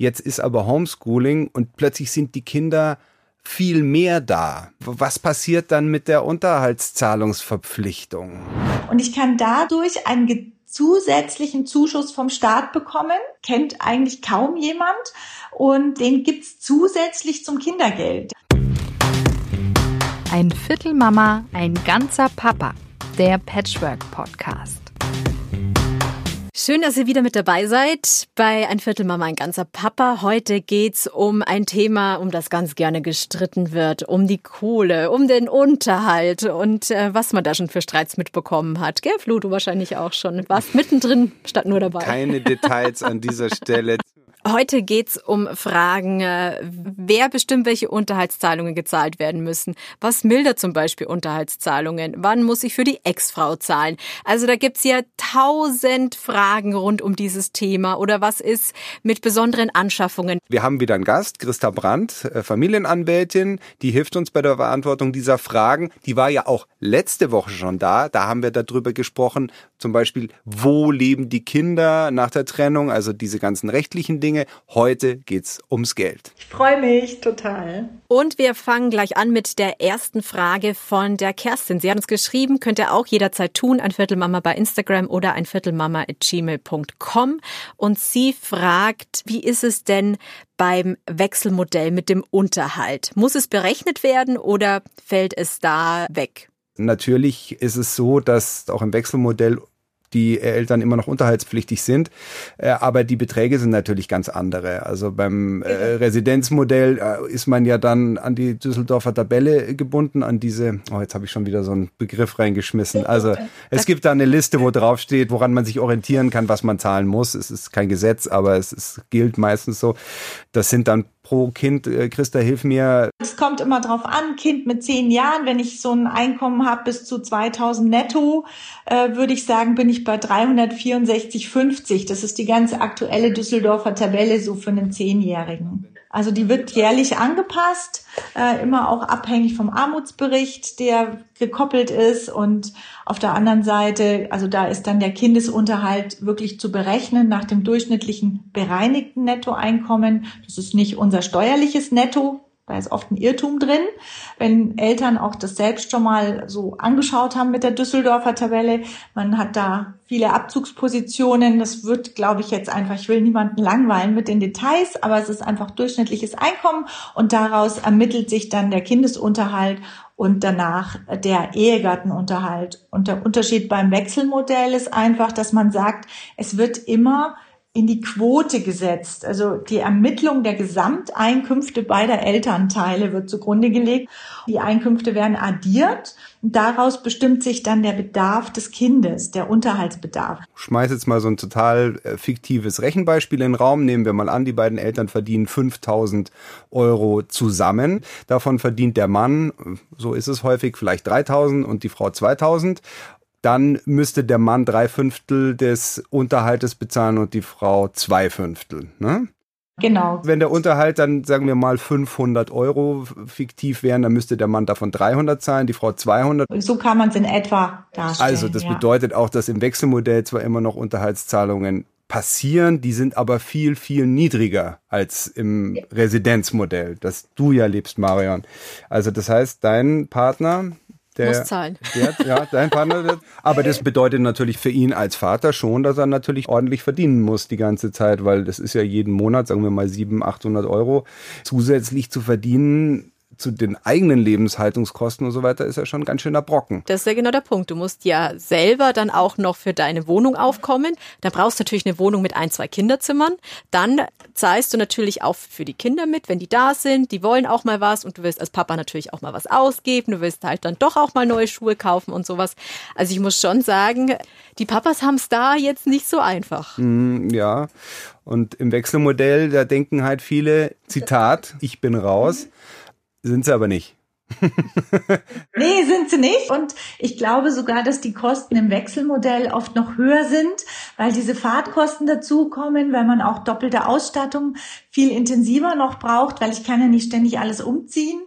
Jetzt ist aber Homeschooling und plötzlich sind die Kinder viel mehr da. Was passiert dann mit der Unterhaltszahlungsverpflichtung? Und ich kann dadurch einen zusätzlichen Zuschuss vom Staat bekommen, kennt eigentlich kaum jemand und den gibt's zusätzlich zum Kindergeld. Ein Viertel Mama, ein ganzer Papa. Der Patchwork Podcast. Schön, dass ihr wieder mit dabei seid bei Ein Viertel Mama, ein ganzer Papa. Heute geht's um ein Thema, um das ganz gerne gestritten wird, um die Kohle, um den Unterhalt und äh, was man da schon für Streits mitbekommen hat. Gell, Flu, du wahrscheinlich auch schon. Warst mittendrin, statt nur dabei. Keine Details an dieser Stelle. Heute geht's um Fragen, äh, wer bestimmt, welche Unterhaltszahlungen gezahlt werden müssen. Was mildert zum Beispiel Unterhaltszahlungen? Wann muss ich für die Ex-Frau zahlen? Also da gibt's ja tausend Fragen rund um dieses Thema. Oder was ist mit besonderen Anschaffungen? Wir haben wieder einen Gast, Christa Brandt, äh, Familienanwältin, die hilft uns bei der Beantwortung dieser Fragen. Die war ja auch letzte Woche schon da. Da haben wir darüber gesprochen, zum Beispiel, wo leben die Kinder nach der Trennung, also diese ganzen rechtlichen Dinge. Dinge. Heute geht's ums Geld. Ich freue mich total. Und wir fangen gleich an mit der ersten Frage von der Kerstin. Sie hat uns geschrieben, könnt ihr auch jederzeit tun, ein Viertelmama bei Instagram oder ein Viertelmama at gmail.com. Und sie fragt, wie ist es denn beim Wechselmodell mit dem Unterhalt? Muss es berechnet werden oder fällt es da weg? Natürlich ist es so, dass auch im Wechselmodell die Eltern immer noch unterhaltspflichtig sind. Äh, aber die Beträge sind natürlich ganz andere. Also beim äh, Residenzmodell äh, ist man ja dann an die Düsseldorfer Tabelle gebunden, an diese, oh, jetzt habe ich schon wieder so einen Begriff reingeschmissen. Also es gibt da eine Liste, wo drauf steht, woran man sich orientieren kann, was man zahlen muss. Es ist kein Gesetz, aber es, es gilt meistens so. Das sind dann pro Kind, äh, Christa, hilf mir. Es kommt immer drauf an, Kind mit zehn Jahren, wenn ich so ein Einkommen habe bis zu 2000 netto, äh, würde ich sagen, bin ich bei 364,50. Das ist die ganze aktuelle Düsseldorfer Tabelle so für einen Zehnjährigen. Also die wird jährlich angepasst, äh, immer auch abhängig vom Armutsbericht, der gekoppelt ist. Und auf der anderen Seite, also da ist dann der Kindesunterhalt wirklich zu berechnen nach dem durchschnittlichen bereinigten Nettoeinkommen. Das ist nicht unser steuerliches Netto, da ist oft ein Irrtum drin. Wenn Eltern auch das selbst schon mal so angeschaut haben mit der Düsseldorfer Tabelle, man hat da viele Abzugspositionen. Das wird, glaube ich, jetzt einfach, ich will niemanden langweilen mit den Details, aber es ist einfach durchschnittliches Einkommen und daraus ermittelt sich dann der Kindesunterhalt und danach der Ehegattenunterhalt. Und der Unterschied beim Wechselmodell ist einfach, dass man sagt, es wird immer in die Quote gesetzt. Also die Ermittlung der Gesamteinkünfte beider Elternteile wird zugrunde gelegt. Die Einkünfte werden addiert und daraus bestimmt sich dann der Bedarf des Kindes, der Unterhaltsbedarf. Ich schmeiß jetzt mal so ein total äh, fiktives Rechenbeispiel in den Raum. Nehmen wir mal an, die beiden Eltern verdienen 5000 Euro zusammen. Davon verdient der Mann, so ist es häufig, vielleicht 3000 und die Frau 2000 dann müsste der Mann drei Fünftel des Unterhaltes bezahlen und die Frau zwei Fünftel. Ne? Genau. Wenn der Unterhalt dann, sagen wir mal, 500 Euro fiktiv wären, dann müsste der Mann davon 300 zahlen, die Frau 200. So kann man es in etwa darstellen. Also das ja. bedeutet auch, dass im Wechselmodell zwar immer noch Unterhaltszahlungen passieren, die sind aber viel, viel niedriger als im Residenzmodell, das du ja lebst, Marion. Also das heißt, dein Partner der, muss zahlen. Der, ja, dein Partner. aber das bedeutet natürlich für ihn als Vater schon, dass er natürlich ordentlich verdienen muss die ganze Zeit, weil das ist ja jeden Monat, sagen wir mal 700, 800 Euro zusätzlich zu verdienen zu den eigenen Lebenshaltungskosten und so weiter ist ja schon ein ganz schöner Brocken. Das ist ja genau der Punkt. Du musst ja selber dann auch noch für deine Wohnung aufkommen. Da brauchst du natürlich eine Wohnung mit ein, zwei Kinderzimmern. Dann zahlst du natürlich auch für die Kinder mit, wenn die da sind. Die wollen auch mal was und du willst als Papa natürlich auch mal was ausgeben. Du willst halt dann doch auch mal neue Schuhe kaufen und sowas. Also ich muss schon sagen, die Papas haben es da jetzt nicht so einfach. Mm, ja. Und im Wechselmodell, da denken halt viele, Zitat, ich bin raus. Sind sie aber nicht. nee, sind sie nicht. Und ich glaube sogar, dass die Kosten im Wechselmodell oft noch höher sind, weil diese Fahrtkosten dazukommen, weil man auch doppelte Ausstattung viel intensiver noch braucht, weil ich kann ja nicht ständig alles umziehen.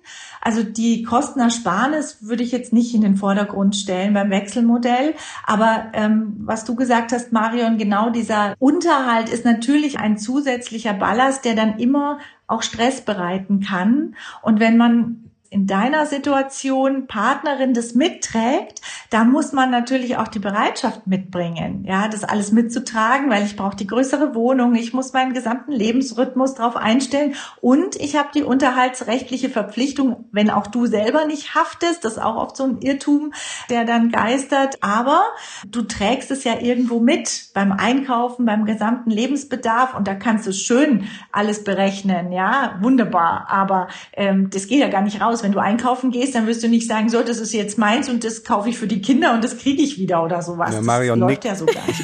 Also die Kostenersparnis würde ich jetzt nicht in den Vordergrund stellen beim Wechselmodell. Aber ähm, was du gesagt hast, Marion, genau dieser Unterhalt ist natürlich ein zusätzlicher Ballast, der dann immer auch Stress bereiten kann. Und wenn man in deiner Situation Partnerin das mitträgt, da muss man natürlich auch die Bereitschaft mitbringen, ja, das alles mitzutragen, weil ich brauche die größere Wohnung, ich muss meinen gesamten Lebensrhythmus darauf einstellen und ich habe die unterhaltsrechtliche Verpflichtung, wenn auch du selber nicht haftest, das ist auch oft so ein Irrtum, der dann geistert, aber du trägst es ja irgendwo mit beim Einkaufen, beim gesamten Lebensbedarf und da kannst du schön alles berechnen, ja, wunderbar, aber ähm, das geht ja gar nicht raus, wenn du einkaufen gehst, dann wirst du nicht sagen, so, das ist jetzt meins und das kaufe ich für die Kinder und das kriege ich wieder oder sowas. Ja, Marion das läuft ja so gar nicht.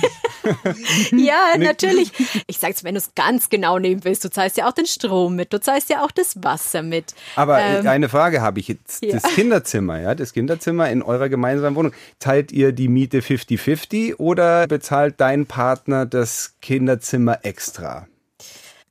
ja, natürlich. Ich sag's, wenn du es ganz genau nehmen willst, du zahlst ja auch den Strom mit, du zahlst ja auch das Wasser mit. Aber äh, ähm, eine Frage habe ich jetzt. Ja. Das Kinderzimmer, ja, das Kinderzimmer in eurer gemeinsamen Wohnung. Teilt ihr die Miete 50-50 oder bezahlt dein Partner das Kinderzimmer extra?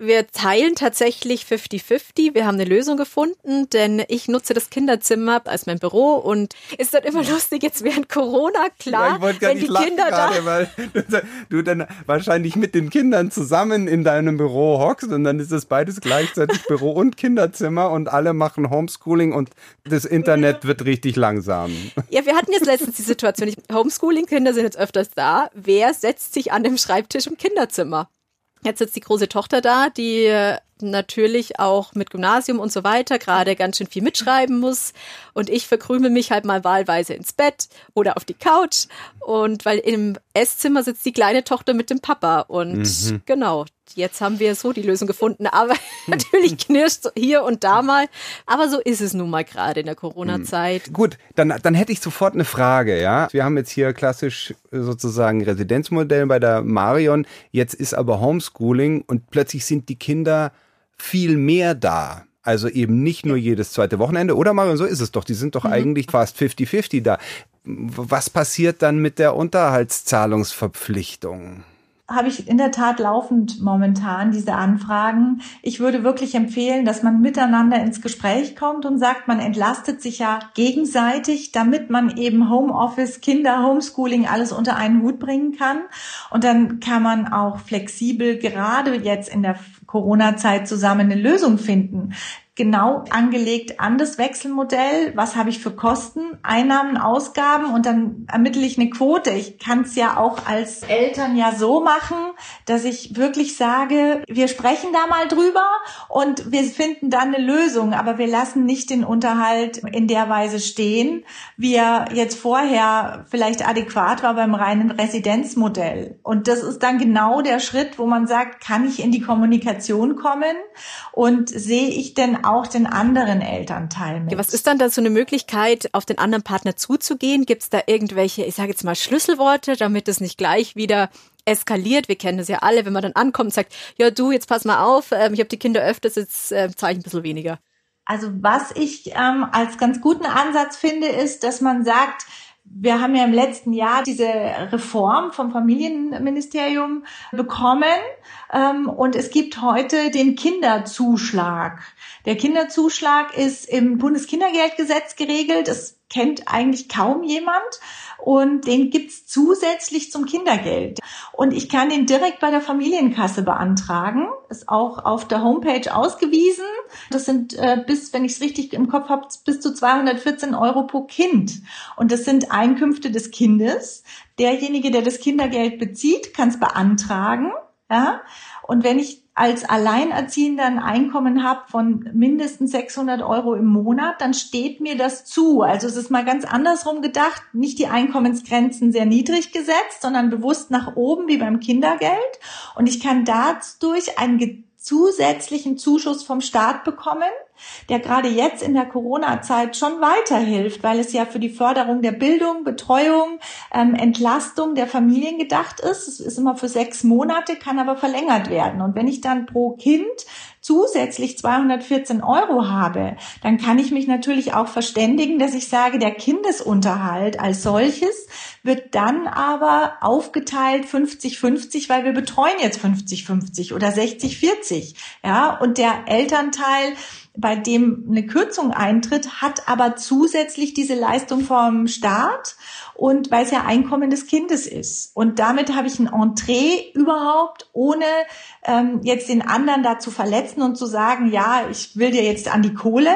Wir teilen tatsächlich 50-50. Wir haben eine Lösung gefunden, denn ich nutze das Kinderzimmer als mein Büro und ist dann immer lustig jetzt während Corona, klar, ja, wenn die Kinder gerade, da... Weil du dann wahrscheinlich mit den Kindern zusammen in deinem Büro hockst und dann ist es beides gleichzeitig Büro und Kinderzimmer und alle machen Homeschooling und das Internet wird richtig langsam. Ja, wir hatten jetzt letztens die Situation, Homeschooling-Kinder sind jetzt öfters da. Wer setzt sich an dem Schreibtisch im Kinderzimmer? Jetzt sitzt die große Tochter da, die natürlich auch mit Gymnasium und so weiter gerade ganz schön viel mitschreiben muss. Und ich verkrümel mich halt mal wahlweise ins Bett oder auf die Couch. Und weil im Esszimmer sitzt die kleine Tochter mit dem Papa. Und mhm. genau, jetzt haben wir so die Lösung gefunden. Aber natürlich knirscht hier und da mal. Aber so ist es nun mal gerade in der Corona-Zeit. Mhm. Gut, dann, dann hätte ich sofort eine Frage, ja. Wir haben jetzt hier klassisch sozusagen Residenzmodell bei der Marion. Jetzt ist aber Homeschooling und plötzlich sind die Kinder viel mehr da. Also eben nicht nur jedes zweite Wochenende. Oder Marion, so ist es doch. Die sind doch mhm. eigentlich fast 50-50 da. Was passiert dann mit der Unterhaltszahlungsverpflichtung? Habe ich in der Tat laufend momentan diese Anfragen. Ich würde wirklich empfehlen, dass man miteinander ins Gespräch kommt und sagt, man entlastet sich ja gegenseitig, damit man eben Homeoffice, Kinder, Homeschooling alles unter einen Hut bringen kann. Und dann kann man auch flexibel gerade jetzt in der Corona-Zeit zusammen eine Lösung finden genau angelegt an das Wechselmodell. Was habe ich für Kosten, Einnahmen, Ausgaben und dann ermittle ich eine Quote. Ich kann es ja auch als Eltern ja so machen, dass ich wirklich sage, wir sprechen da mal drüber und wir finden dann eine Lösung, aber wir lassen nicht den Unterhalt in der Weise stehen, wie er jetzt vorher vielleicht adäquat war beim reinen Residenzmodell. Und das ist dann genau der Schritt, wo man sagt, kann ich in die Kommunikation kommen und sehe ich denn auch den anderen Elternteil mit. Was ist dann da so eine Möglichkeit, auf den anderen Partner zuzugehen? Gibt es da irgendwelche, ich sage jetzt mal Schlüsselworte, damit es nicht gleich wieder eskaliert. Wir kennen das ja alle, wenn man dann ankommt und sagt, ja du, jetzt pass mal auf, ähm, ich habe die Kinder öfters, jetzt äh, zahle ich ein bisschen weniger. Also was ich ähm, als ganz guten Ansatz finde, ist, dass man sagt, wir haben ja im letzten Jahr diese Reform vom Familienministerium bekommen ähm, und es gibt heute den Kinderzuschlag. Der Kinderzuschlag ist im Bundeskindergeldgesetz geregelt. Das kennt eigentlich kaum jemand und den gibt's zusätzlich zum Kindergeld. Und ich kann den direkt bei der Familienkasse beantragen, ist auch auf der Homepage ausgewiesen. Das sind äh, bis, wenn ich es richtig im Kopf habe, bis zu 214 Euro pro Kind. Und das sind Einkünfte des Kindes. Derjenige, der das Kindergeld bezieht, kann es beantragen. Ja? Und wenn ich als Alleinerziehender ein Einkommen habe von mindestens 600 Euro im Monat, dann steht mir das zu. Also es ist mal ganz andersrum gedacht, nicht die Einkommensgrenzen sehr niedrig gesetzt, sondern bewusst nach oben wie beim Kindergeld. Und ich kann dadurch einen zusätzlichen Zuschuss vom Staat bekommen der gerade jetzt in der Corona-Zeit schon weiterhilft, weil es ja für die Förderung der Bildung, Betreuung, ähm, Entlastung der Familien gedacht ist. Es ist immer für sechs Monate, kann aber verlängert werden. Und wenn ich dann pro Kind zusätzlich 214 Euro habe, dann kann ich mich natürlich auch verständigen, dass ich sage, der Kindesunterhalt als solches wird dann aber aufgeteilt 50-50, weil wir betreuen jetzt 50-50 oder 60-40. Ja, und der Elternteil bei dem eine Kürzung eintritt, hat aber zusätzlich diese Leistung vom Staat und weil es ja Einkommen des Kindes ist. Und damit habe ich ein Entree überhaupt, ohne ähm, jetzt den anderen da zu verletzen und zu sagen, ja, ich will dir jetzt an die Kohle.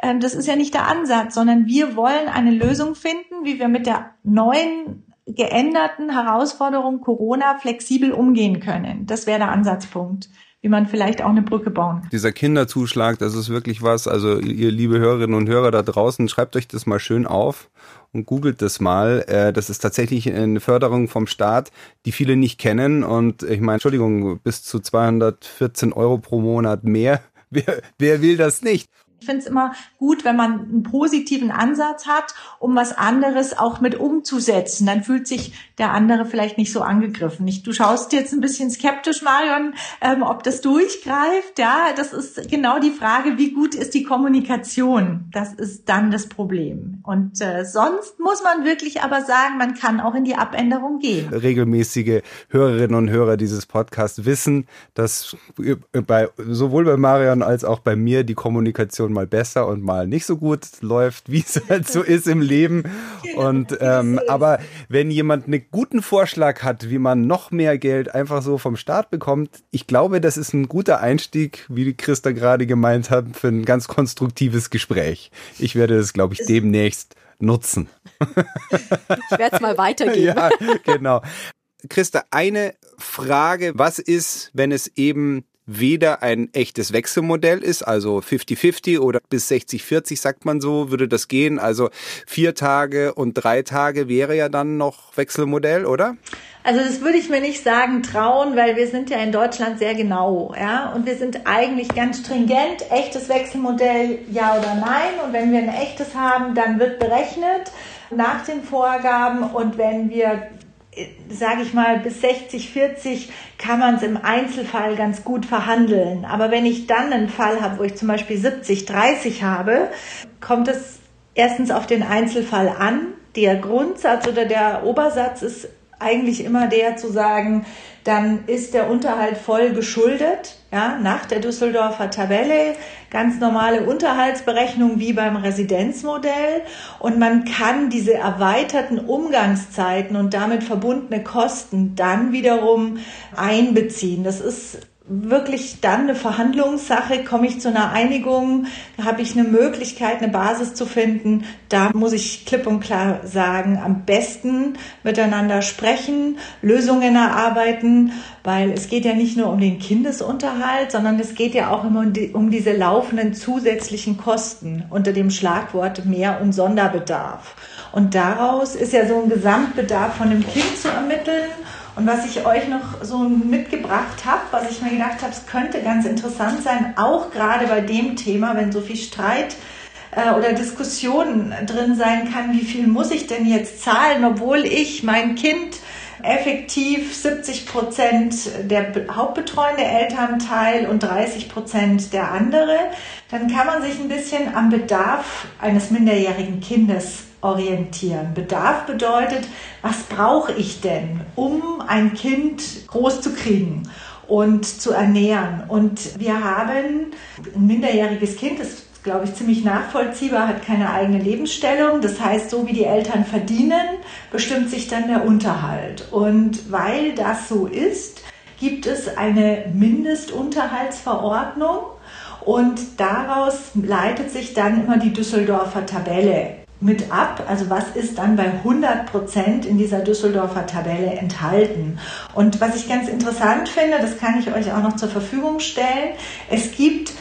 Ähm, das ist ja nicht der Ansatz, sondern wir wollen eine Lösung finden, wie wir mit der neuen geänderten Herausforderung Corona flexibel umgehen können. Das wäre der Ansatzpunkt wie man vielleicht auch eine Brücke bauen kann. Dieser Kinderzuschlag, das ist wirklich was. Also ihr liebe Hörerinnen und Hörer da draußen, schreibt euch das mal schön auf und googelt das mal. Äh, das ist tatsächlich eine Förderung vom Staat, die viele nicht kennen. Und ich meine, Entschuldigung, bis zu 214 Euro pro Monat mehr. Wer, wer will das nicht? Ich finde es immer gut, wenn man einen positiven Ansatz hat, um was anderes auch mit umzusetzen. Dann fühlt sich der andere vielleicht nicht so angegriffen. Ich, du schaust jetzt ein bisschen skeptisch, Marion, ähm, ob das durchgreift. Ja, das ist genau die Frage, wie gut ist die Kommunikation? Das ist dann das Problem. Und äh, sonst muss man wirklich aber sagen, man kann auch in die Abänderung gehen. Regelmäßige Hörerinnen und Hörer dieses Podcasts wissen, dass bei, sowohl bei Marion als auch bei mir die Kommunikation mal besser und mal nicht so gut läuft, wie es halt so ist im Leben. Und ähm, aber wenn jemand einen guten Vorschlag hat, wie man noch mehr Geld einfach so vom Staat bekommt, ich glaube, das ist ein guter Einstieg, wie Christa gerade gemeint hat, für ein ganz konstruktives Gespräch. Ich werde das, glaube ich, demnächst nutzen. Ich werde es mal weitergeben. Ja, genau. Christa, eine Frage, was ist, wenn es eben weder ein echtes Wechselmodell ist, also 50-50 oder bis 60-40 sagt man so, würde das gehen. Also vier Tage und drei Tage wäre ja dann noch Wechselmodell, oder? Also das würde ich mir nicht sagen trauen, weil wir sind ja in Deutschland sehr genau, ja, und wir sind eigentlich ganz stringent, echtes Wechselmodell ja oder nein und wenn wir ein echtes haben, dann wird berechnet nach den Vorgaben und wenn wir sage ich mal, bis 60, 40 kann man es im Einzelfall ganz gut verhandeln. Aber wenn ich dann einen Fall habe, wo ich zum Beispiel 70, 30 habe, kommt es erstens auf den Einzelfall an. Der Grundsatz oder der Obersatz ist eigentlich immer der zu sagen, dann ist der Unterhalt voll geschuldet, ja, nach der Düsseldorfer Tabelle, ganz normale Unterhaltsberechnung wie beim Residenzmodell und man kann diese erweiterten Umgangszeiten und damit verbundene Kosten dann wiederum einbeziehen. Das ist wirklich dann eine Verhandlungssache, komme ich zu einer Einigung, habe ich eine Möglichkeit, eine Basis zu finden. Da muss ich klipp und klar sagen, am besten miteinander sprechen, Lösungen erarbeiten, weil es geht ja nicht nur um den Kindesunterhalt, sondern es geht ja auch immer um, um diese laufenden zusätzlichen Kosten unter dem Schlagwort Mehr- und Sonderbedarf. Und daraus ist ja so ein Gesamtbedarf von dem Kind zu ermitteln und was ich euch noch so mitgebracht habe, was ich mir gedacht habe, es könnte ganz interessant sein, auch gerade bei dem Thema, wenn so viel Streit äh, oder Diskussion drin sein kann, wie viel muss ich denn jetzt zahlen, obwohl ich mein Kind effektiv 70 Prozent der hauptbetreuende Elternteil und 30 Prozent der andere, dann kann man sich ein bisschen am Bedarf eines minderjährigen Kindes orientieren. Bedarf bedeutet, was brauche ich denn, um ein Kind groß zu kriegen? und zu ernähren. Und wir haben ein minderjähriges Kind, das glaube ich, ziemlich nachvollziehbar, hat keine eigene Lebensstellung. Das heißt, so wie die Eltern verdienen, bestimmt sich dann der Unterhalt. Und weil das so ist, gibt es eine Mindestunterhaltsverordnung und daraus leitet sich dann immer die Düsseldorfer Tabelle mit ab. Also was ist dann bei 100 Prozent in dieser Düsseldorfer Tabelle enthalten? Und was ich ganz interessant finde, das kann ich euch auch noch zur Verfügung stellen, es gibt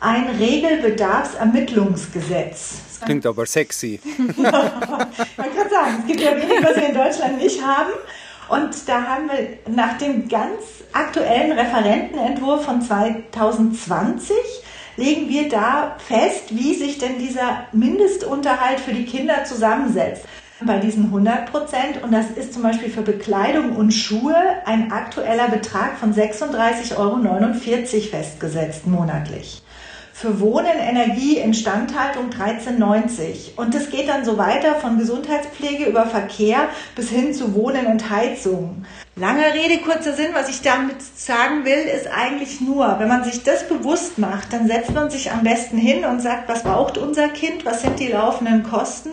ein Regelbedarfsermittlungsgesetz. Das klingt aber sexy. Man kann sagen, es gibt ja wenig, was wir in Deutschland nicht haben. Und da haben wir nach dem ganz aktuellen Referentenentwurf von 2020 legen wir da fest, wie sich denn dieser Mindestunterhalt für die Kinder zusammensetzt. bei diesen 100 Prozent. Und das ist zum Beispiel für Bekleidung und Schuhe ein aktueller Betrag von 36,49 Euro festgesetzt monatlich für Wohnen, Energie, Instandhaltung 13,90. Und das geht dann so weiter von Gesundheitspflege über Verkehr bis hin zu Wohnen und Heizung. Lange Rede, kurzer Sinn, was ich damit sagen will, ist eigentlich nur, wenn man sich das bewusst macht, dann setzt man sich am besten hin und sagt, was braucht unser Kind, was sind die laufenden Kosten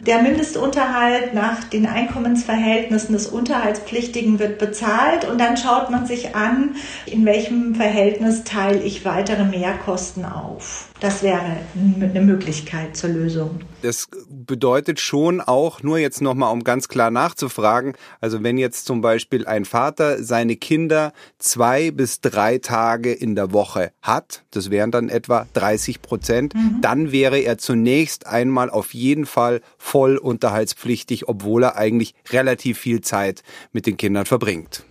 der Mindestunterhalt nach den Einkommensverhältnissen des Unterhaltspflichtigen wird bezahlt und dann schaut man sich an, in welchem Verhältnis teile ich weitere Mehrkosten auf. Das wäre eine Möglichkeit zur Lösung. Das bedeutet schon auch, nur jetzt nochmal, um ganz klar nachzufragen, also wenn jetzt zum Beispiel ein Vater seine Kinder zwei bis drei Tage in der Woche hat, das wären dann etwa 30 Prozent, mhm. dann wäre er zunächst einmal auf jeden Fall voll unterhaltspflichtig, obwohl er eigentlich relativ viel Zeit mit den Kindern verbringt.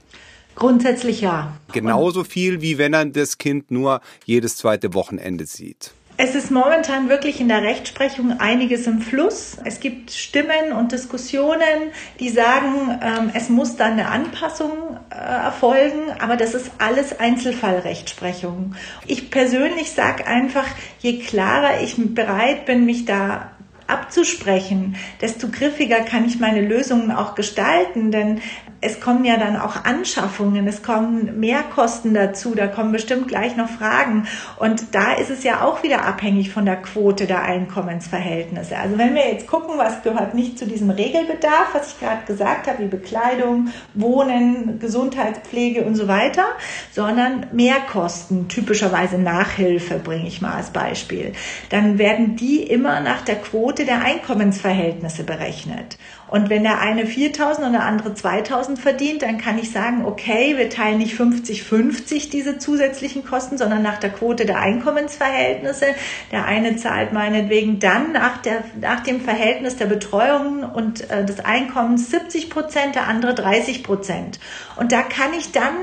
Grundsätzlich ja. Genauso viel, wie wenn er das Kind nur jedes zweite Wochenende sieht. Es ist momentan wirklich in der Rechtsprechung einiges im Fluss. Es gibt Stimmen und Diskussionen, die sagen, ähm, es muss dann eine Anpassung äh, erfolgen, aber das ist alles Einzelfallrechtsprechung. Ich persönlich sage einfach, je klarer ich bereit bin, mich da abzusprechen, desto griffiger kann ich meine Lösungen auch gestalten, denn es kommen ja dann auch Anschaffungen, es kommen Mehrkosten dazu, da kommen bestimmt gleich noch Fragen. Und da ist es ja auch wieder abhängig von der Quote der Einkommensverhältnisse. Also wenn wir jetzt gucken, was gehört nicht zu diesem Regelbedarf, was ich gerade gesagt habe, wie Bekleidung, Wohnen, Gesundheitspflege und so weiter, sondern Mehrkosten, typischerweise Nachhilfe, bringe ich mal als Beispiel, dann werden die immer nach der Quote der Einkommensverhältnisse berechnet. Und wenn der eine 4000 und der andere 2000 verdient, dann kann ich sagen, okay, wir teilen nicht 50-50 diese zusätzlichen Kosten, sondern nach der Quote der Einkommensverhältnisse. Der eine zahlt meinetwegen dann nach, der, nach dem Verhältnis der Betreuung und äh, des Einkommens 70 Prozent, der andere 30 Prozent. Und da kann ich dann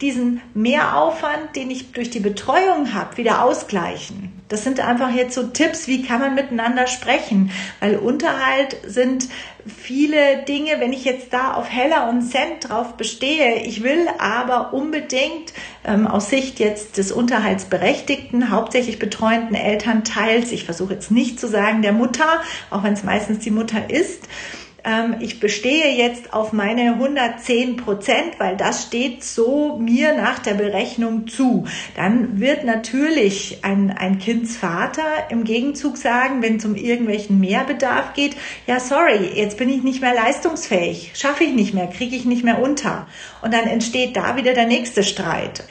diesen Mehraufwand, den ich durch die Betreuung habe, wieder ausgleichen. Das sind einfach jetzt so Tipps, wie kann man miteinander sprechen, weil Unterhalt sind viele Dinge, wenn ich jetzt da auf Heller und Cent drauf bestehe, ich will aber unbedingt ähm, aus Sicht jetzt des Unterhaltsberechtigten, hauptsächlich betreuenden Elternteils, ich versuche jetzt nicht zu sagen der Mutter, auch wenn es meistens die Mutter ist, ähm, ich bestehe jetzt auf meine 110 Prozent, weil das steht so mir nach der Berechnung zu. Dann wird natürlich ein, ein Kindsvater im Gegenzug sagen, wenn es um irgendwelchen Mehrbedarf geht, ja, sorry, jetzt bin ich nicht mehr leistungsfähig, schaffe ich nicht mehr, kriege ich nicht mehr unter. Und dann entsteht da wieder der nächste Streit.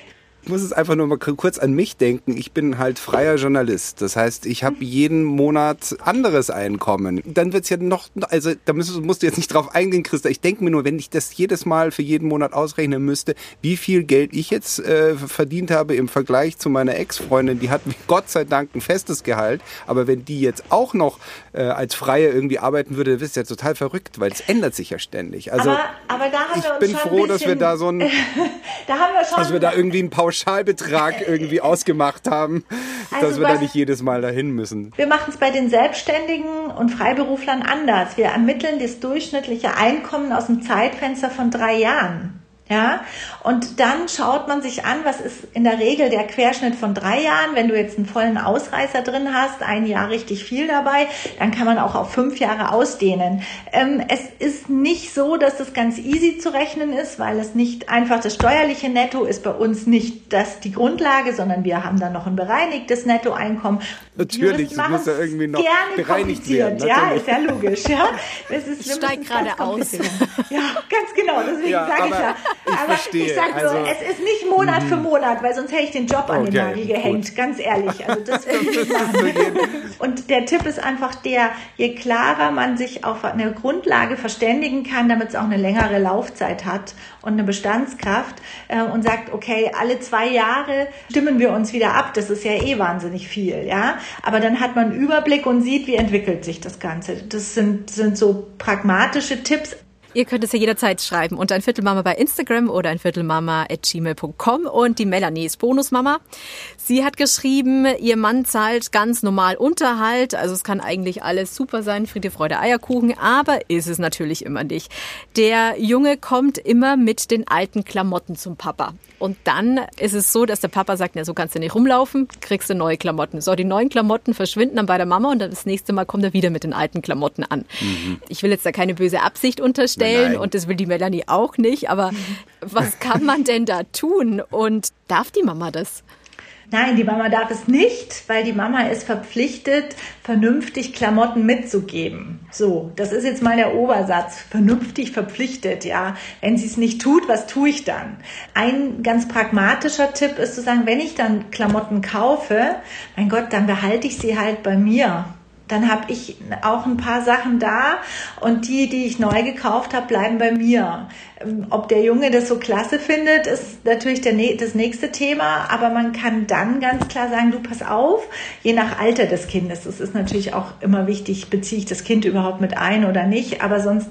Ich muss es einfach nur mal kurz an mich denken. Ich bin halt freier Journalist. Das heißt, ich habe jeden Monat anderes Einkommen. Dann wird's ja noch, also da musst, musst du jetzt nicht drauf eingehen, Christa. Ich denke mir nur, wenn ich das jedes Mal für jeden Monat ausrechnen müsste, wie viel Geld ich jetzt äh, verdient habe im Vergleich zu meiner Ex-Freundin, die hat Gott sei Dank ein festes Gehalt. Aber wenn die jetzt auch noch äh, als Freie irgendwie arbeiten würde, dann wirst du ja total verrückt, weil es ändert sich ja ständig. Also aber, aber da haben ich bin froh, dass wir da so ein, da haben wir schon, dass wir da irgendwie ein Pauschal Pauschalbetrag irgendwie ausgemacht haben, also dass wir da nicht jedes Mal dahin müssen. Wir machen es bei den Selbstständigen und Freiberuflern anders. Wir ermitteln das durchschnittliche Einkommen aus dem Zeitfenster von drei Jahren. Ja, und dann schaut man sich an, was ist in der Regel der Querschnitt von drei Jahren. Wenn du jetzt einen vollen Ausreißer drin hast, ein Jahr richtig viel dabei, dann kann man auch auf fünf Jahre ausdehnen. Ähm, es ist nicht so, dass das ganz easy zu rechnen ist, weil es nicht einfach das steuerliche Netto ist bei uns nicht das die Grundlage, sondern wir haben dann noch ein bereinigtes Nettoeinkommen. Natürlich, das muss ja irgendwie noch gerne bereinigt werden. Natürlich. Ja, ist ja logisch. Ja, es ist, steigt gerade aus. Ja, ganz genau. Deswegen ja, sage ich ja. Ich aber verstehe. ich sage also, so, es ist nicht Monat für mhm. Monat, weil sonst hätte ich den Job an okay, den Nagel gehängt, gut. ganz ehrlich. Also das Und der Tipp ist einfach der, je klarer man sich auf eine Grundlage verständigen kann, damit es auch eine längere Laufzeit hat und eine Bestandskraft äh, und sagt, okay, alle zwei Jahre stimmen wir uns wieder ab. Das ist ja eh wahnsinnig viel, ja. Aber dann hat man einen Überblick und sieht, wie entwickelt sich das Ganze. Das sind, sind so pragmatische Tipps. Ihr könnt es ja jederzeit schreiben unter ein Viertelmama bei Instagram oder ein Viertelmama at gmail.com und die Melanie ist Bonusmama. Sie hat geschrieben, ihr Mann zahlt ganz normal Unterhalt, also es kann eigentlich alles super sein, Friede, Freude, Eierkuchen, aber ist es natürlich immer nicht. Der Junge kommt immer mit den alten Klamotten zum Papa. Und dann ist es so, dass der Papa sagt, na, so kannst du nicht rumlaufen, kriegst du neue Klamotten. So, die neuen Klamotten verschwinden dann bei der Mama und dann das nächste Mal kommt er wieder mit den alten Klamotten an. Mhm. Ich will jetzt da keine böse Absicht unterstellen Nein. und das will die Melanie auch nicht, aber was kann man denn da tun und darf die Mama das? Nein, die Mama darf es nicht, weil die Mama ist verpflichtet, vernünftig Klamotten mitzugeben. So, das ist jetzt mal der Obersatz. Vernünftig verpflichtet, ja. Wenn sie es nicht tut, was tue ich dann? Ein ganz pragmatischer Tipp ist zu sagen, wenn ich dann Klamotten kaufe, mein Gott, dann behalte ich sie halt bei mir dann habe ich auch ein paar Sachen da und die, die ich neu gekauft habe, bleiben bei mir. Ob der Junge das so klasse findet, ist natürlich der, das nächste Thema, aber man kann dann ganz klar sagen, du pass auf, je nach Alter des Kindes. Das ist natürlich auch immer wichtig, beziehe ich das Kind überhaupt mit ein oder nicht, aber sonst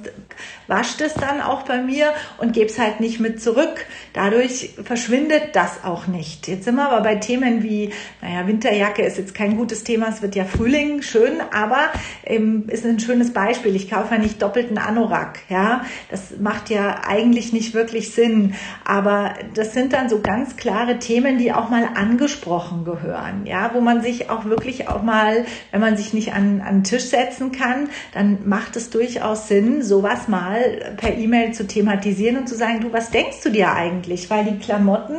wascht es dann auch bei mir und gebe es halt nicht mit zurück. Dadurch verschwindet das auch nicht. Jetzt sind wir aber bei Themen wie, naja, Winterjacke ist jetzt kein gutes Thema, es wird ja Frühling, schön, aber ähm, ist ein schönes Beispiel. Ich kaufe ja nicht doppelten Anorak, ja, das macht ja eigentlich nicht wirklich Sinn. Aber das sind dann so ganz klare Themen, die auch mal angesprochen gehören, ja, wo man sich auch wirklich auch mal, wenn man sich nicht an, an den Tisch setzen kann, dann macht es durchaus Sinn, sowas mal per E-Mail zu thematisieren und zu sagen, du, was denkst du dir eigentlich? Weil die Klamotten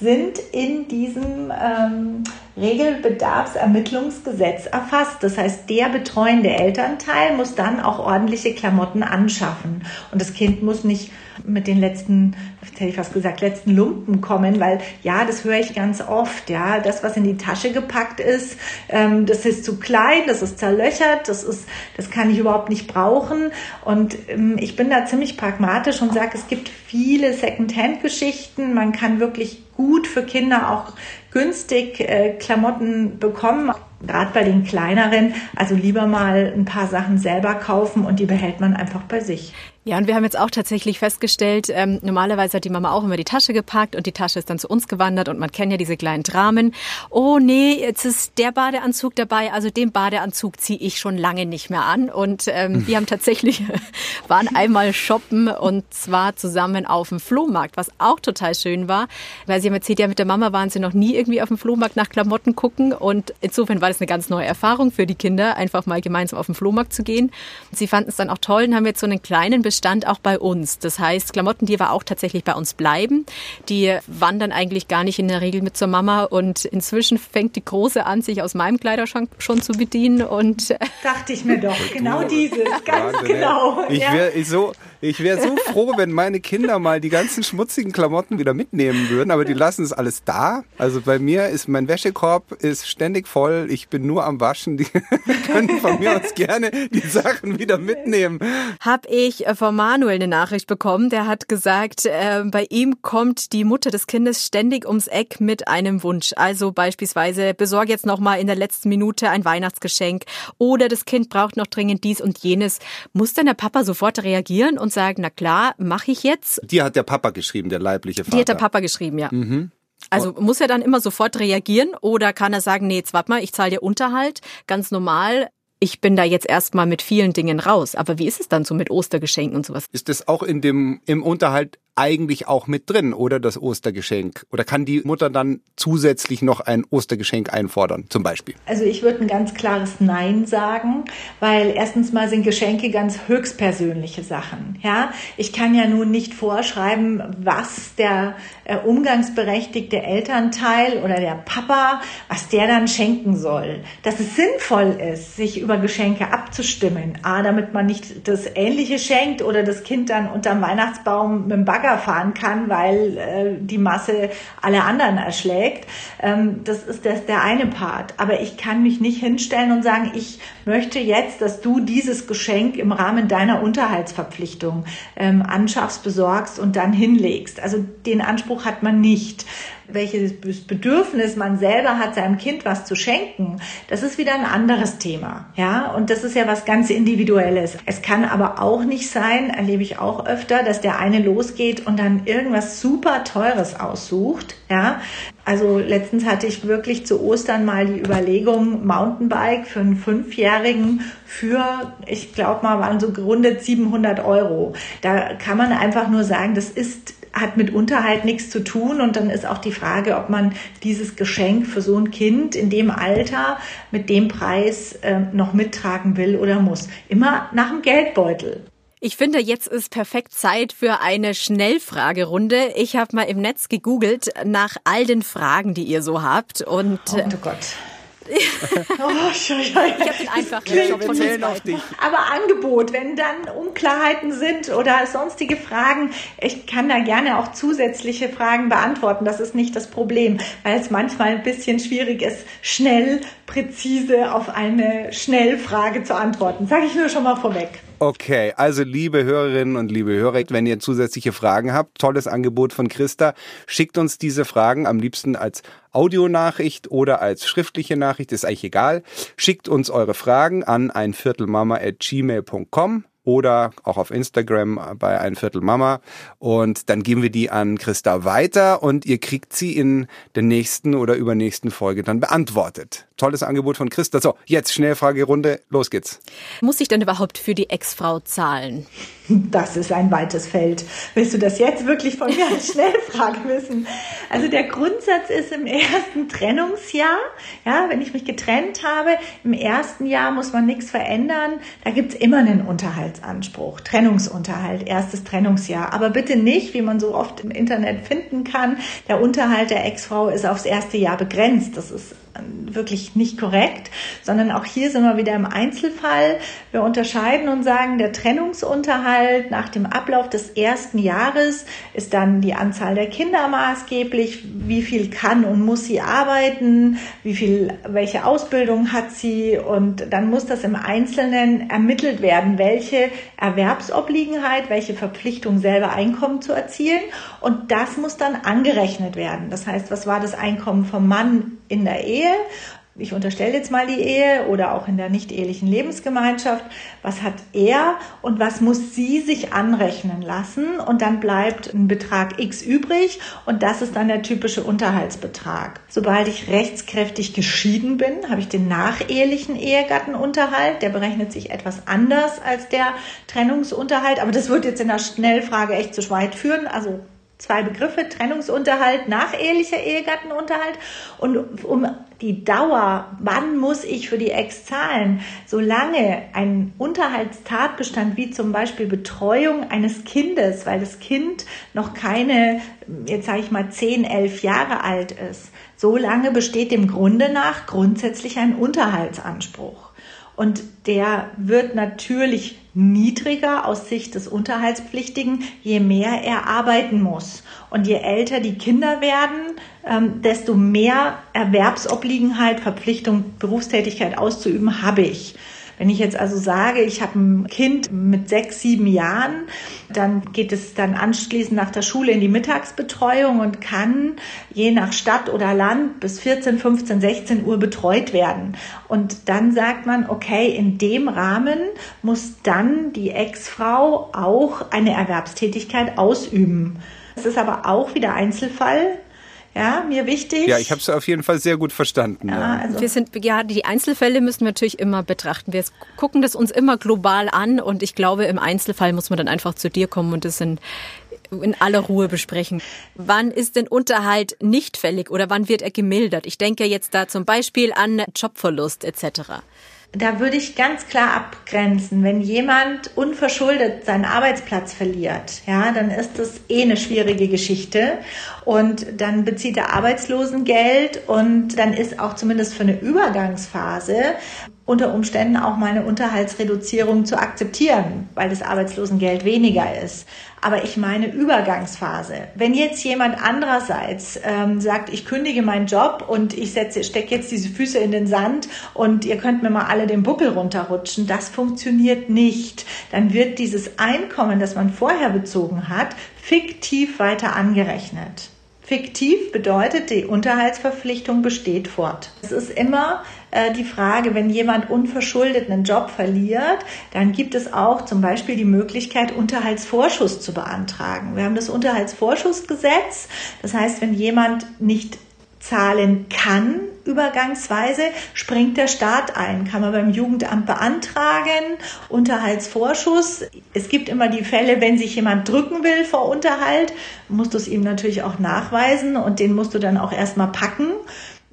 sind in diesem ähm, Regelbedarfsermittlungsgesetz erfasst. Das heißt, der betreuende Elternteil muss dann auch ordentliche Klamotten anschaffen. Und das Kind muss nicht mit den letzten, hätte ich fast gesagt, letzten Lumpen kommen, weil ja, das höre ich ganz oft. Ja, das, was in die Tasche gepackt ist, ähm, das ist zu klein, das ist zerlöchert, das ist, das kann ich überhaupt nicht brauchen. Und ähm, ich bin da ziemlich pragmatisch und sage, es gibt viele Secondhand-Geschichten. Man kann wirklich gut für Kinder auch günstig äh, Klamotten bekommen, gerade bei den kleineren. Also lieber mal ein paar Sachen selber kaufen und die behält man einfach bei sich. Ja, und wir haben jetzt auch tatsächlich festgestellt, ähm, normalerweise hat die Mama auch immer die Tasche gepackt und die Tasche ist dann zu uns gewandert und man kennt ja diese kleinen Dramen. Oh nee, jetzt ist der Badeanzug dabei, also den Badeanzug ziehe ich schon lange nicht mehr an. Und ähm, wir haben tatsächlich, waren einmal shoppen und zwar zusammen auf dem Flohmarkt, was auch total schön war, weil sie haben erzählt, ja mit der Mama waren sie noch nie irgendwie auf dem Flohmarkt nach Klamotten gucken und insofern war das eine ganz neue Erfahrung für die Kinder, einfach mal gemeinsam auf den Flohmarkt zu gehen. Sie fanden es dann auch toll und haben jetzt so einen kleinen Bestand auch bei uns. Das heißt, Klamotten, die aber auch tatsächlich bei uns bleiben, die wandern eigentlich gar nicht in der Regel mit zur Mama. Und inzwischen fängt die Große an, sich aus meinem Kleiderschrank schon zu bedienen. Und äh, dachte ich mir doch, genau dieses, ganz Wahnsinn, genau. Ich wäre so, ich wäre so froh, wenn meine Kinder mal die ganzen schmutzigen Klamotten wieder mitnehmen würden, aber die lassen es alles da. Also bei mir ist mein Wäschekorb ist ständig voll. Ich bin nur am Waschen. Die können von mir aus gerne die Sachen wieder mitnehmen. Hab ich äh, von Manuel eine Nachricht bekommen. Der hat gesagt, äh, bei ihm kommt die Mutter des Kindes ständig ums Eck mit einem Wunsch. Also beispielsweise besorge jetzt noch mal in der letzten Minute ein Weihnachtsgeschenk oder das Kind braucht noch dringend dies und jenes. Muss dann der Papa sofort reagieren und sagen, na klar, mache ich jetzt? Die hat der Papa geschrieben, der leibliche Vater. Die hat der Papa geschrieben, ja. Mhm. Also muss er dann immer sofort reagieren oder kann er sagen, nee, jetzt warte mal, ich zahle dir Unterhalt, ganz normal, ich bin da jetzt erstmal mit vielen Dingen raus. Aber wie ist es dann so mit Ostergeschenken und sowas? Ist das auch in dem, im Unterhalt eigentlich auch mit drin, oder das Ostergeschenk? Oder kann die Mutter dann zusätzlich noch ein Ostergeschenk einfordern, zum Beispiel? Also ich würde ein ganz klares Nein sagen, weil erstens mal sind Geschenke ganz höchstpersönliche Sachen. Ja, ich kann ja nun nicht vorschreiben, was der äh, umgangsberechtigte Elternteil oder der Papa, was der dann schenken soll. Dass es sinnvoll ist, sich über Geschenke abzustimmen. A, damit man nicht das Ähnliche schenkt oder das Kind dann unterm Weihnachtsbaum mit dem Bagger Bagger fahren kann, weil äh, die Masse alle anderen erschlägt. Ähm, das ist das, der eine Part. Aber ich kann mich nicht hinstellen und sagen, ich möchte jetzt, dass du dieses Geschenk im Rahmen deiner Unterhaltsverpflichtung ähm, anschaffst, besorgst und dann hinlegst. Also den Anspruch hat man nicht. Welches Bedürfnis man selber hat, seinem Kind was zu schenken, das ist wieder ein anderes Thema. Ja, und das ist ja was ganz Individuelles. Es kann aber auch nicht sein, erlebe ich auch öfter, dass der eine losgeht und dann irgendwas super Teures aussucht. Ja, also letztens hatte ich wirklich zu Ostern mal die Überlegung, Mountainbike für einen Fünfjährigen für, ich glaube mal, waren so gerundet 700 Euro. Da kann man einfach nur sagen, das ist hat mit Unterhalt nichts zu tun. Und dann ist auch die Frage, ob man dieses Geschenk für so ein Kind in dem Alter mit dem Preis äh, noch mittragen will oder muss. Immer nach dem Geldbeutel. Ich finde, jetzt ist perfekt Zeit für eine Schnellfragerunde. Ich habe mal im Netz gegoogelt nach all den Fragen, die ihr so habt. Und, oh, oh Gott oh, ich habe den einfach auf dich. Aber Angebot, wenn dann Unklarheiten sind oder sonstige Fragen, ich kann da gerne auch zusätzliche Fragen beantworten. Das ist nicht das Problem, weil es manchmal ein bisschen schwierig ist, schnell, präzise auf eine Schnellfrage zu antworten. Sage ich nur schon mal vorweg. Okay, also liebe Hörerinnen und liebe Hörer, wenn ihr zusätzliche Fragen habt, tolles Angebot von Christa, schickt uns diese Fragen am liebsten als Audionachricht oder als schriftliche Nachricht, ist eigentlich egal. Schickt uns eure Fragen an ein Viertelmama@gmail.com oder auch auf Instagram bei ein Viertel Mama und dann geben wir die an Christa weiter und ihr kriegt sie in der nächsten oder übernächsten Folge dann beantwortet. Tolles Angebot von Christa. So, jetzt Schnellfragerunde, los geht's. Muss ich denn überhaupt für die Ex-Frau zahlen? Das ist ein weites Feld. Willst du das jetzt wirklich von mir als Schnellfrage wissen? Also der Grundsatz ist im ersten Trennungsjahr, ja, wenn ich mich getrennt habe, im ersten Jahr muss man nichts verändern. Da gibt's immer einen Unterhaltsanspruch, Trennungsunterhalt, erstes Trennungsjahr. Aber bitte nicht, wie man so oft im Internet finden kann, der Unterhalt der Ex-Frau ist aufs erste Jahr begrenzt. Das ist wirklich nicht korrekt, sondern auch hier sind wir wieder im Einzelfall. Wir unterscheiden und sagen, der Trennungsunterhalt nach dem Ablauf des ersten Jahres ist dann die Anzahl der Kinder maßgeblich, wie viel kann und muss sie arbeiten, wie viel, welche Ausbildung hat sie und dann muss das im Einzelnen ermittelt werden, welche Erwerbsobliegenheit, welche Verpflichtung selber Einkommen zu erzielen und das muss dann angerechnet werden. Das heißt, was war das Einkommen vom Mann in der Ehe? Ich unterstelle jetzt mal die Ehe oder auch in der nicht-ehelichen Lebensgemeinschaft, was hat er und was muss sie sich anrechnen lassen? Und dann bleibt ein Betrag X übrig und das ist dann der typische Unterhaltsbetrag. Sobald ich rechtskräftig geschieden bin, habe ich den nachehelichen Ehegattenunterhalt, der berechnet sich etwas anders als der Trennungsunterhalt, aber das wird jetzt in der Schnellfrage echt zu weit führen, also zwei Begriffe, Trennungsunterhalt, nachehelicher Ehegattenunterhalt. Und um die Dauer, wann muss ich für die Ex zahlen, solange ein Unterhaltstatbestand wie zum Beispiel Betreuung eines Kindes, weil das Kind noch keine, jetzt sage ich mal, 10, 11 Jahre alt ist, so lange besteht dem Grunde nach grundsätzlich ein Unterhaltsanspruch. Und der wird natürlich niedriger aus Sicht des Unterhaltspflichtigen, je mehr er arbeiten muss. Und je älter die Kinder werden, ähm, desto mehr Erwerbsobliegenheit, Verpflichtung, Berufstätigkeit auszuüben habe ich. Wenn ich jetzt also sage, ich habe ein Kind mit sechs, sieben Jahren, dann geht es dann anschließend nach der Schule in die Mittagsbetreuung und kann je nach Stadt oder Land bis 14, 15, 16 Uhr betreut werden. Und dann sagt man, okay, in dem Rahmen muss dann die Ex-Frau auch eine Erwerbstätigkeit ausüben. Das ist aber auch wieder Einzelfall. Ja, mir wichtig. Ja, ich habe es auf jeden Fall sehr gut verstanden. Ja, ja. Also wir sind ja die Einzelfälle müssen wir natürlich immer betrachten. Wir gucken das uns immer global an und ich glaube, im Einzelfall muss man dann einfach zu dir kommen und das in, in aller Ruhe besprechen. Wann ist denn Unterhalt nicht fällig oder wann wird er gemildert? Ich denke jetzt da zum Beispiel an Jobverlust etc da würde ich ganz klar abgrenzen. Wenn jemand unverschuldet seinen Arbeitsplatz verliert, ja, dann ist das eh eine schwierige Geschichte. Und dann bezieht er Arbeitslosengeld und dann ist auch zumindest für eine Übergangsphase unter Umständen auch mal eine Unterhaltsreduzierung zu akzeptieren, weil das Arbeitslosengeld weniger ist. Aber ich meine Übergangsphase. Wenn jetzt jemand andererseits ähm, sagt, ich kündige meinen Job und ich setze, stecke jetzt diese Füße in den Sand und ihr könnt mir mal alle den Buckel runterrutschen, das funktioniert nicht. Dann wird dieses Einkommen, das man vorher bezogen hat, fiktiv weiter angerechnet. Fiktiv bedeutet, die Unterhaltsverpflichtung besteht fort. Es ist immer äh, die Frage, wenn jemand unverschuldet einen Job verliert, dann gibt es auch zum Beispiel die Möglichkeit, Unterhaltsvorschuss zu beantragen. Wir haben das Unterhaltsvorschussgesetz. Das heißt, wenn jemand nicht zahlen kann, übergangsweise, springt der Staat ein. Kann man beim Jugendamt beantragen, Unterhaltsvorschuss. Es gibt immer die Fälle, wenn sich jemand drücken will vor Unterhalt, musst du es ihm natürlich auch nachweisen und den musst du dann auch erstmal packen.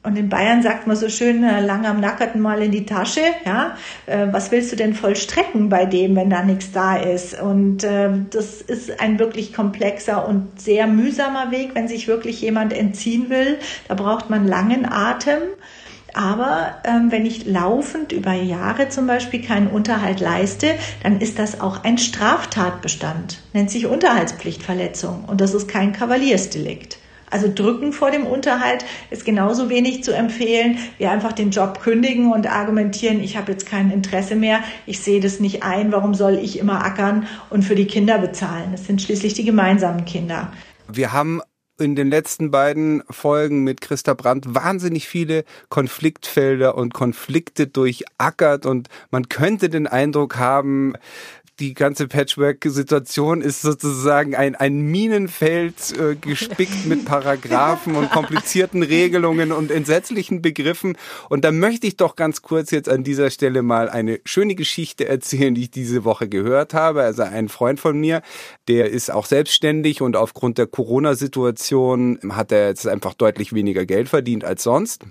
Und in Bayern sagt man so schön, äh, lang am Nackerten mal in die Tasche. Ja, äh, was willst du denn vollstrecken bei dem, wenn da nichts da ist? Und äh, das ist ein wirklich komplexer und sehr mühsamer Weg, wenn sich wirklich jemand entziehen will. Da braucht man langen Atem. Aber ähm, wenn ich laufend über Jahre zum Beispiel keinen Unterhalt leiste, dann ist das auch ein Straftatbestand, nennt sich Unterhaltspflichtverletzung. Und das ist kein Kavaliersdelikt. Also drücken vor dem Unterhalt ist genauso wenig zu empfehlen, wie einfach den Job kündigen und argumentieren, ich habe jetzt kein Interesse mehr, ich sehe das nicht ein, warum soll ich immer ackern und für die Kinder bezahlen? Das sind schließlich die gemeinsamen Kinder. Wir haben in den letzten beiden Folgen mit Christa Brandt wahnsinnig viele Konfliktfelder und Konflikte durchackert und man könnte den Eindruck haben, die ganze Patchwork-Situation ist sozusagen ein, ein Minenfeld äh, gespickt mit Paragraphen und komplizierten Regelungen und entsetzlichen Begriffen. Und da möchte ich doch ganz kurz jetzt an dieser Stelle mal eine schöne Geschichte erzählen, die ich diese Woche gehört habe. Also ein Freund von mir, der ist auch selbstständig und aufgrund der Corona-Situation hat er jetzt einfach deutlich weniger Geld verdient als sonst.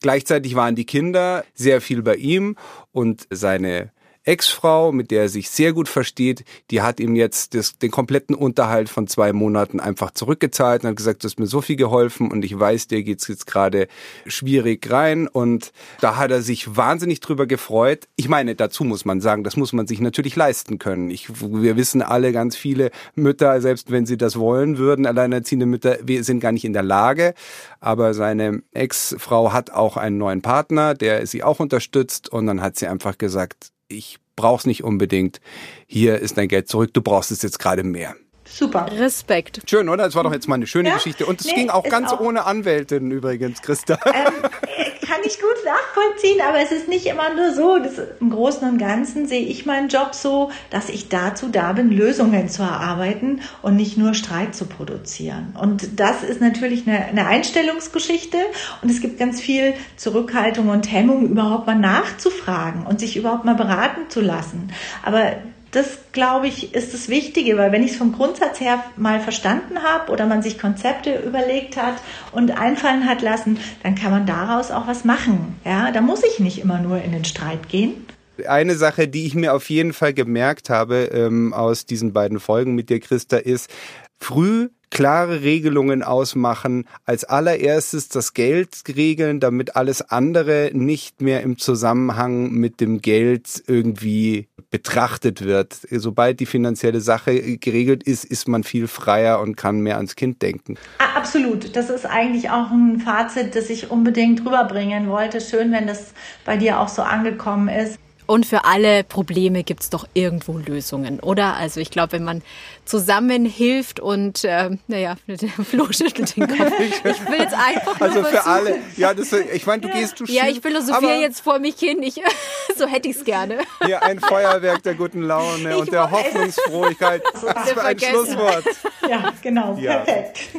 Gleichzeitig waren die Kinder sehr viel bei ihm und seine Ex-Frau, mit der er sich sehr gut versteht, die hat ihm jetzt das, den kompletten Unterhalt von zwei Monaten einfach zurückgezahlt und hat gesagt, du hast mir so viel geholfen und ich weiß, dir geht's jetzt gerade schwierig rein und da hat er sich wahnsinnig drüber gefreut. Ich meine, dazu muss man sagen, das muss man sich natürlich leisten können. Ich, wir wissen alle ganz viele Mütter, selbst wenn sie das wollen würden, alleinerziehende Mütter, wir sind gar nicht in der Lage, aber seine Ex-Frau hat auch einen neuen Partner, der sie auch unterstützt und dann hat sie einfach gesagt, ich brauch's nicht unbedingt. Hier ist dein Geld zurück, du brauchst es jetzt gerade mehr. Super. Respekt. Schön, oder? Das war doch jetzt mal eine schöne ja? Geschichte. Und es nee, ging auch ganz auch ohne Anwältin übrigens, Christa. Ähm, kann ich gut nachvollziehen, aber es ist nicht immer nur so. Das, Im Großen und Ganzen sehe ich meinen Job so, dass ich dazu da bin, Lösungen zu erarbeiten und nicht nur Streit zu produzieren. Und das ist natürlich eine, eine Einstellungsgeschichte und es gibt ganz viel Zurückhaltung und Hemmung, überhaupt mal nachzufragen und sich überhaupt mal beraten zu lassen. Aber das, glaube ich, ist das Wichtige, weil wenn ich es vom Grundsatz her mal verstanden habe oder man sich Konzepte überlegt hat und einfallen hat lassen, dann kann man daraus auch was machen. Ja, da muss ich nicht immer nur in den Streit gehen. Eine Sache, die ich mir auf jeden Fall gemerkt habe ähm, aus diesen beiden Folgen mit dir, Christa, ist, früh klare Regelungen ausmachen, als allererstes das Geld regeln, damit alles andere nicht mehr im Zusammenhang mit dem Geld irgendwie betrachtet wird. Sobald die finanzielle Sache geregelt ist, ist man viel freier und kann mehr ans Kind denken. Absolut. Das ist eigentlich auch ein Fazit, das ich unbedingt rüberbringen wollte. Schön, wenn das bei dir auch so angekommen ist. Und für alle Probleme gibt es doch irgendwo Lösungen, oder? Also ich glaube, wenn man zusammen hilft und äh, naja, Flo schüttelt den Kopf. Ich will jetzt einfach Also für alle, ja, das, ich meine, du ja. gehst, du Ja, ich philosophiere jetzt vor mich hin, ich, so hätte ich es gerne. Hier ein Feuerwerk der guten Laune ich und der Hoffnungsfrohigkeit. Das war ein Schlusswort. Ja, genau, ja. perfekt.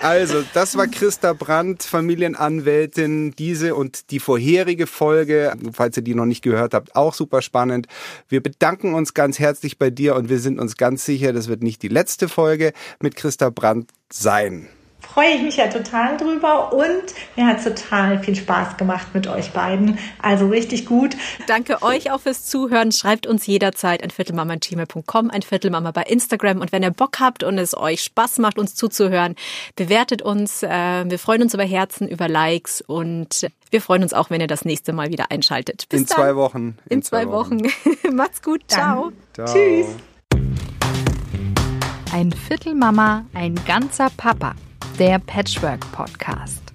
Also, das war Christa Brandt, Familienanwältin. Diese und die vorherige Folge, falls ihr die noch nicht gehört habt, auch super spannend. Wir bedanken uns ganz herzlich bei dir und wir sind uns ganz sicher, das wird nicht die letzte Folge mit Christa Brandt sein freue ich mich ja total drüber und mir hat total viel Spaß gemacht mit euch beiden. Also richtig gut. Danke euch auch fürs Zuhören. Schreibt uns jederzeit ein Viertelmama.gmail.com, ein Viertelmama bei Instagram und wenn ihr Bock habt und es euch Spaß macht, uns zuzuhören, bewertet uns. Äh, wir freuen uns über Herzen, über Likes und wir freuen uns auch, wenn ihr das nächste Mal wieder einschaltet. Bis In dann. zwei Wochen. In, In zwei, zwei, Wochen. Wochen. Macht's gut. Ciao. Ciao. Tschüss. Ein Viertelmama, ein ganzer Papa der Patchwork Podcast.